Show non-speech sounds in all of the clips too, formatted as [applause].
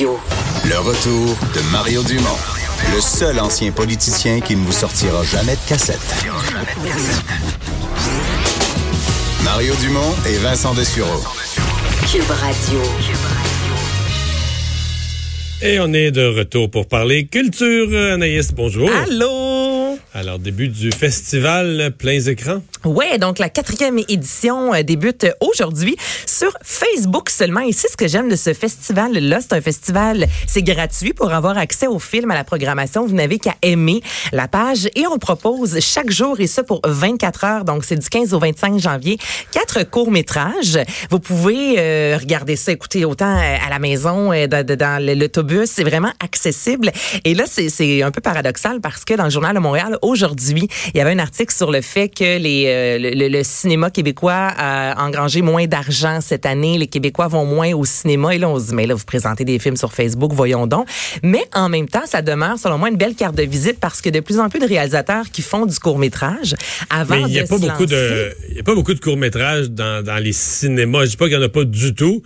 Le retour de Mario Dumont, le seul ancien politicien qui ne vous sortira jamais de cassette. Mario Dumont et Vincent Dessureau. Cube Radio. Et on est de retour pour parler culture. Anaïs, bonjour. Allô? Alors, début du festival Pleins écrans. Ouais, donc la quatrième édition euh, débute aujourd'hui sur Facebook seulement. Et c'est ce que j'aime de ce festival-là. C'est un festival, c'est gratuit pour avoir accès au film, à la programmation. Vous n'avez qu'à aimer la page. Et on propose chaque jour, et ça pour 24 heures, donc c'est du 15 au 25 janvier, quatre courts-métrages. Vous pouvez euh, regarder ça, écouter autant euh, à la maison, dans, dans l'autobus. C'est vraiment accessible. Et là, c'est un peu paradoxal parce que dans le Journal de Montréal, aujourd'hui, il y avait un article sur le fait que les, euh, le, cinéma québécois a engrangé moins d'argent cette année. Les Québécois vont moins au cinéma. Et là, on se dit, mais là, vous présentez des films sur Facebook, voyons donc. Mais en même temps, ça demeure, selon moi, une belle carte de visite parce que de plus en plus de réalisateurs qui font du court-métrage avant Mais n'y a de pas se beaucoup lancer- de, il y a pas beaucoup de courts-métrages dans, dans les cinémas. Je dis pas qu'il n'y en a pas du tout,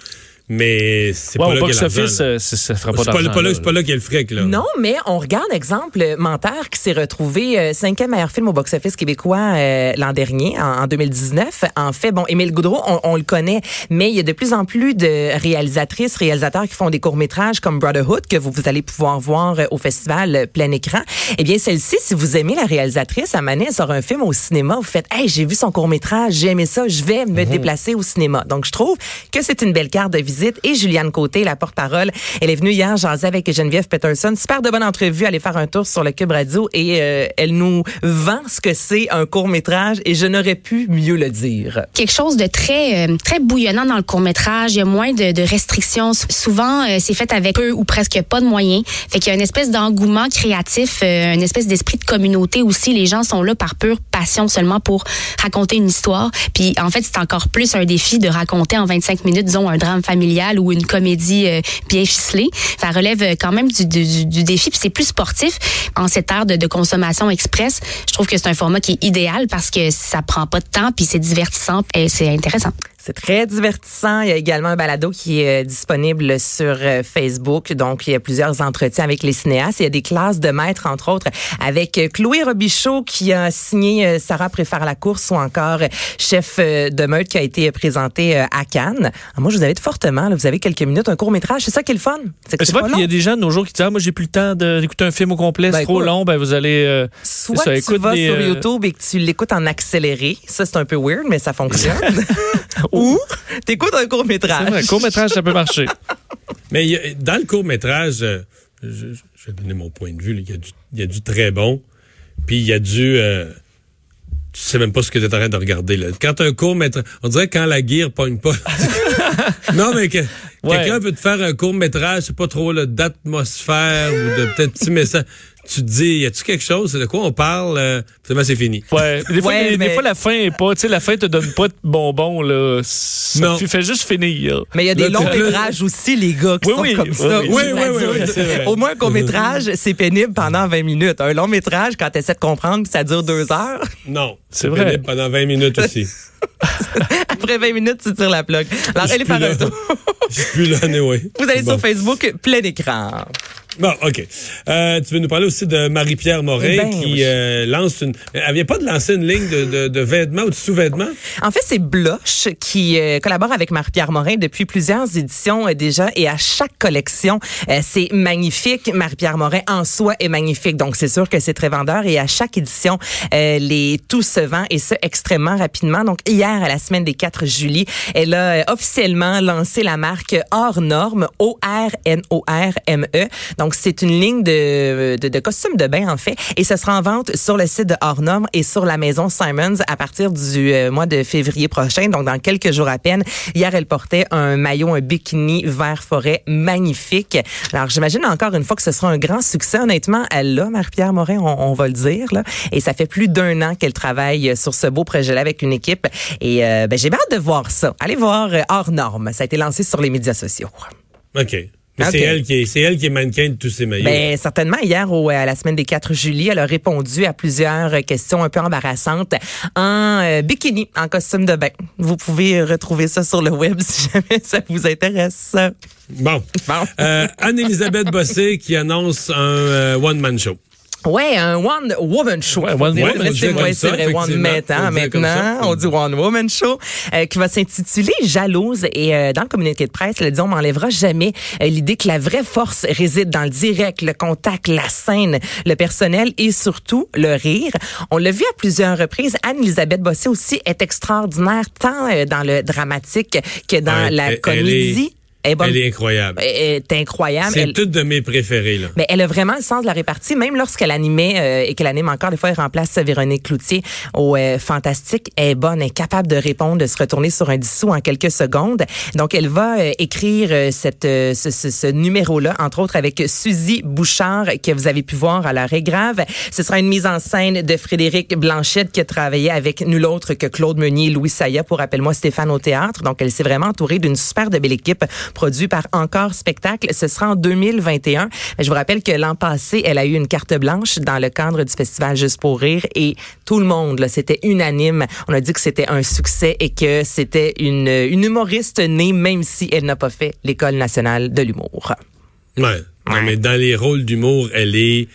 mais c'est Ouais, pas au là qu'il y a box-office, l'argent, là. euh, ça ça fera pas C'est pas, là- d'argent. pas là, là. c'est pas là qu'il y a le fric, là. Non, mais on regarde, exemple, Menteur qui s'est retrouvé euh, cinquième meilleur film au box-office québécois euh, l'an dernier, en, en 2019. En fait, bon, Émile Goudreau, on, on le connaît, mais il y a de plus en plus de réalisatrices, réalisateurs qui font des courts-métrages comme Brotherhood, que vous, vous allez pouvoir voir euh, au festival plein écran. Eh bien, celle-ci, si vous aimez la réalisatrice, à Manet sort un film au cinéma, vous faites, hey, j'ai vu son court-métrage, j'ai aimé ça, je vais me déplacer au cinéma. Donc, je trouve que c'est une belle carte de visite. Et Juliane Côté, la porte-parole, elle est venue hier jaser avec Geneviève Peterson. Super de bonne entrevue. Aller faire un tour sur le Cube Radio et euh, elle nous vend ce que c'est un court-métrage et je n'aurais pu mieux le dire. quelque chose de très euh, très bouillonnant dans le court métrage. Il y a moins de, de restrictions. Souvent, euh, c'est fait avec peu ou presque pas de moyens. Fait qu'il y a une espèce d'engouement créatif, euh, une espèce d'esprit de communauté aussi. Les gens sont là par pure passion seulement pour raconter une histoire. Puis en fait, c'est encore plus un défi de raconter en 25 minutes, disons, un drame familial ou une comédie euh, bien ficelée. Ça relève euh, quand même du, du, défi. Puis c'est plus sportif en cette ère de, de consommation express. Je trouve que c'est un format qui est idéal parce que ça prend pas de temps puis c'est divertissant et c'est intéressant. C'est très divertissant. Il y a également un balado qui est euh, disponible sur euh, Facebook. Donc, il y a plusieurs entretiens avec les cinéastes. Il y a des classes de maîtres, entre autres, avec euh, Chloé Robichaud qui a signé Sarah préfère la course ou encore chef de meute qui a été présenté à Cannes. Ah, moi, je vous invite fortement. là, vous avez quelques minutes, un court métrage. C'est ça qui est le fun. C'est vrai pas qu'il y a des gens de nos jours qui disent ah, moi j'ai plus le temps d'écouter un film au complet, Ben, c'est trop long, ben vous allez euh, Soit ça, tu écoute vas des, sur YouTube et que tu l'écoutes en accéléré. Ça, c'est un peu weird, mais ça fonctionne. [laughs] [laughs] Ou t'écoutes un court métrage. vrai, court métrage ça peut marcher. [laughs] Mais a- dans le court-métrage, euh, je, je vais donner mon point de vue, il y, a du- il y a du très bon, puis il y a du... euh, tu sais même pas ce que tu es en train de regarder. Là. Quand un court-métrage... On dirait quand la guire pogne pas. [laughs] non, mais que, Ouais. quelqu'un veut te faire un court-métrage, c'est pas trop d'atmosphère ou de peut-être petits messages. Tu te dis, y a-tu quelque chose? C'est de quoi on parle? Euh, finalement, c'est fini. Ouais. Des fois, Ouais, des, des mais- fois, la fin est pas, tu sais, la fin te donne pas de bonbons, là. Ça fait- fait juste finir. Mais il y a des Là, longs métrages aussi, les gars, qui Oui, sont oui, comme oui, ça. oui. Oui, oui. Au moins, un court métrage, c'est pénible pendant 20 minutes. Un long métrage, quand tu essaies de comprendre, ça dure deux heures. Non. C'est vrai. pénible pendant 20 minutes aussi. [laughs] Après 20 minutes, tu tires la plug. Alors, allez faire un tour. Je suis plus là, anyway. Vous allez Bon. sur Facebook, plein écran. Bon, OK. Euh, tu veux nous parler aussi de Marie-Pierre Morin Ben, qui oui. euh, lance une... Elle vient pas de lancer une ligne de, de, de vêtements ou de sous-vêtements? En fait, c'est Bloch qui euh, collabore avec Marie-Pierre Morin depuis plusieurs éditions euh, déjà et à chaque collection, euh, c'est magnifique. Marie-Pierre Morin en soi est magnifique. Donc, c'est sûr que c'est très vendeur et à chaque édition, euh, les tout se vend et ce extrêmement rapidement. Donc, hier, à la semaine des 4 juillet, elle a officiellement lancé la marque Hors Norme, O-R-N-O-R-M-E. E. Donc, Donc, c'est une ligne de, de, costumes de bain, en fait. Et ce sera en vente sur le site de Hors et sur la maison Simons à partir du euh, mois de février prochain. Donc, dans quelques jours à peine. Hier, elle portait un maillot, un bikini vert forêt magnifique. Alors, j'imagine encore une fois que ce sera un grand succès. Honnêtement, elle l'a, Marie-Pierre Morin, on, va le dire. Là. Et ça fait plus d'un an qu'elle travaille sur ce beau projet-là avec une équipe. Et euh, ben, j'ai hâte de voir ça. Allez voir euh, Hors Normes. Ça a été lancé sur les médias sociaux. OK. C'est elle qui est, c'est elle qui est mannequin de tous ces maillots. Ben, certainement, hier, au, à la semaine des 4 juillet, elle a répondu à plusieurs questions un peu embarrassantes en euh, bikini, en costume de bain. Vous pouvez retrouver ça sur le web [laughs] si jamais ça vous intéresse. Bon. Bon. Euh, Anne-Elisabeth Bossé qui annonce un euh, one-man show. Ouais, un one woman show. Ouais, one woman, Mais on c'est vrai, c'est one effectivement. maintenant. Maintenant, on dit one woman show, euh, qui va s'intituler Jalouse. Et euh, dans le communiqué de presse, elle a dit on m'enlèvera jamais euh, l'idée que la vraie force réside dans le direct, le contact, la scène, le personnel et surtout le rire. On l'a vu à plusieurs reprises. Anne-Elisabeth Bossé aussi est extraordinaire tant euh, dans le dramatique que dans Ouais, la comédie. Elle est bonne. Elle est incroyable. Elle est incroyable. C'est Elle- toutes de mes préférées, là. mais elle a vraiment le sens de la répartie, même lorsqu'elle animait euh, et qu'elle anime encore, des fois, elle remplace Véronique Cloutier au euh, Fantastique. Elle est bonne, elle est capable de répondre, de se retourner sur un dissous en quelques secondes. Donc, elle va euh, écrire euh, cette, ce, ce- ce numéro-là, entre autres avec Suzy Bouchard, que vous avez pu voir à l'arrêt grave. Ce sera une mise en scène de Frédéric Blanchette, qui a travaillé avec nul autre que Claude Meunier, Louis Saya, pour Rappelle-moi Stéphane au théâtre. Donc, elle s'est vraiment entourée d'une super de belle équipe produite par Encore Spectacle. Ce sera en 2021. Mais Je vous rappelle que l'an passé, elle a eu une carte blanche dans le cadre du festival Juste pour rire et tout le monde, c'était unanime. On a dit que c'était un succès et que c'était une, une humoriste née, même si elle n'a pas fait l'École nationale de l'humour. Ouais. Non, mais dans les rôles d'humour, elle est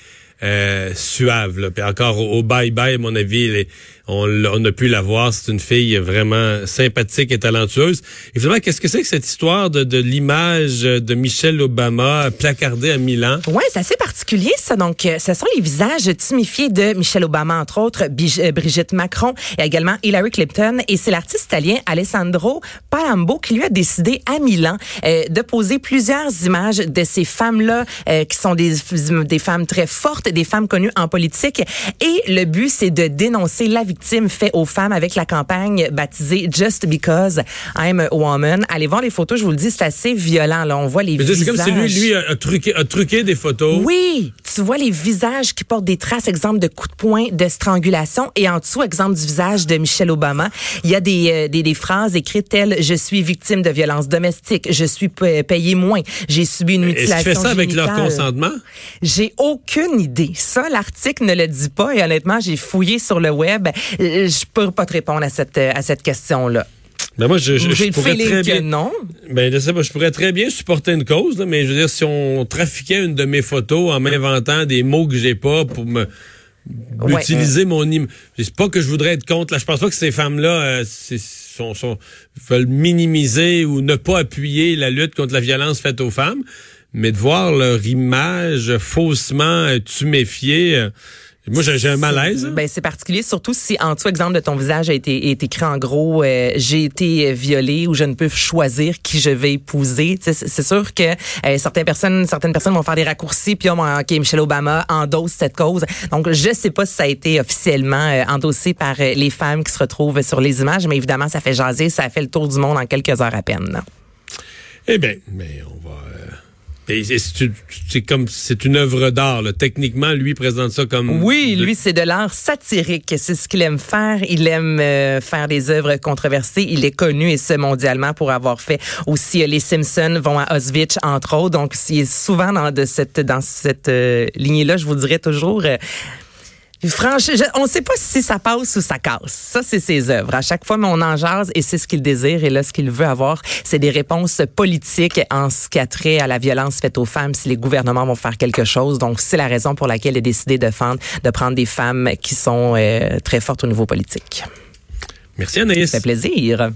euh, suave. Là. Puis encore au au bye-bye, à mon avis, elle est- on, on a pu la voir. C'est une fille vraiment sympathique et talentueuse. Et finalement, qu'est-ce que c'est que cette histoire de, de l'image de Michelle Obama placardée à Milan? Ouais, c'est assez particulier ça. Donc, euh, ce sont les visages tumifiés de Michelle Obama, entre autres, euh, Brigitte Macron et également Hillary Clinton. Et c'est l'artiste italien Alessandro Palambo qui lui a décidé à Milan euh, de poser plusieurs images de ces femmes-là euh, qui sont des, des femmes très fortes, des femmes connues en politique. Et le but, c'est de dénoncer la victime faite aux femmes avec la campagne baptisée Just Because I'm a Woman. Allez voir les photos, je vous le dis, c'est assez violent. Là, on voit les Mais C'est visages. comme si lui, lui a truqué, a truqué des photos. Oui, tu vois les visages qui portent des traces, exemple de coups de poing, de strangulation, et en dessous, exemple du visage de Michelle Obama, il y a des, euh, des, des phrases écrites telles « Je suis victime de violences domestiques, je suis pa- payé moins, j'ai subi une Est-ce qu'il mutilation fait ça avec leur consentement? J'ai aucune idée. Ça, l'article ne le dit pas, et honnêtement, j'ai fouillé sur le web. Euh, Je peux pas te répondre à cette, à cette question-là. Ben moi, je, je, pourrais très bien. non. Ben, je sais pas, je pourrais très bien supporter une cause, là, mais je veux dire, si on trafiquait une de mes photos en m'inventant des mots que j'ai pas pour me Ouais. utiliser mon im... C'est pas que je voudrais être contre. Là, je pense pas que ces femmes-là euh, sont, sont, veulent minimiser ou ne pas appuyer la lutte contre la violence faite aux femmes, mais de voir leur image faussement euh, tuméfiée. euh, moi, j'ai un malaise. hein. Ben, c'est particulier, surtout si en dessous, exemple de ton visage a été est écrit en gros euh, j'ai été euh, violée ou je ne peux choisir qui je vais épouser. C'est sûr que euh, certaines personnes certaines personnes vont faire des raccourcis puis oh, ok Michelle Obama endosse cette cause. Donc je sais pas si ça a été officiellement euh, endossé par euh, les femmes qui se retrouvent sur les images, mais évidemment ça fait jaser, ça a fait le tour du monde en quelques heures à peine. Eh bien, mais on va. C'est- comme c'est une œuvre d'art. Techniquement, lui présente ça comme. Oui, de- lui, c'est de l'art satirique. C'est ce qu'il aime faire. Il aime euh, faire des œuvres controversées. Il est connu, et ce, mondialement, pour avoir fait aussi euh, Les Simpsons vont à Auschwitz, entre autres. Donc, il est souvent dans, de cette, dans cette euh, lignée-là, je vous dirais toujours... Franchement, on ne sait pas si ça passe ou ça casse. Ça, c'est ses œuvres. À chaque fois, mais on en jase et c'est ce qu'il désire. Et là, ce qu'il veut avoir, c'est des réponses politiques en ce qui a trait à la violence faite aux femmes si les gouvernements vont faire quelque chose. Donc, c'est la raison pour laquelle il a décidé de, fendre- de prendre des femmes qui sont euh, très fortes au niveau politique. Merci Anaïs. Ça fait plaisir.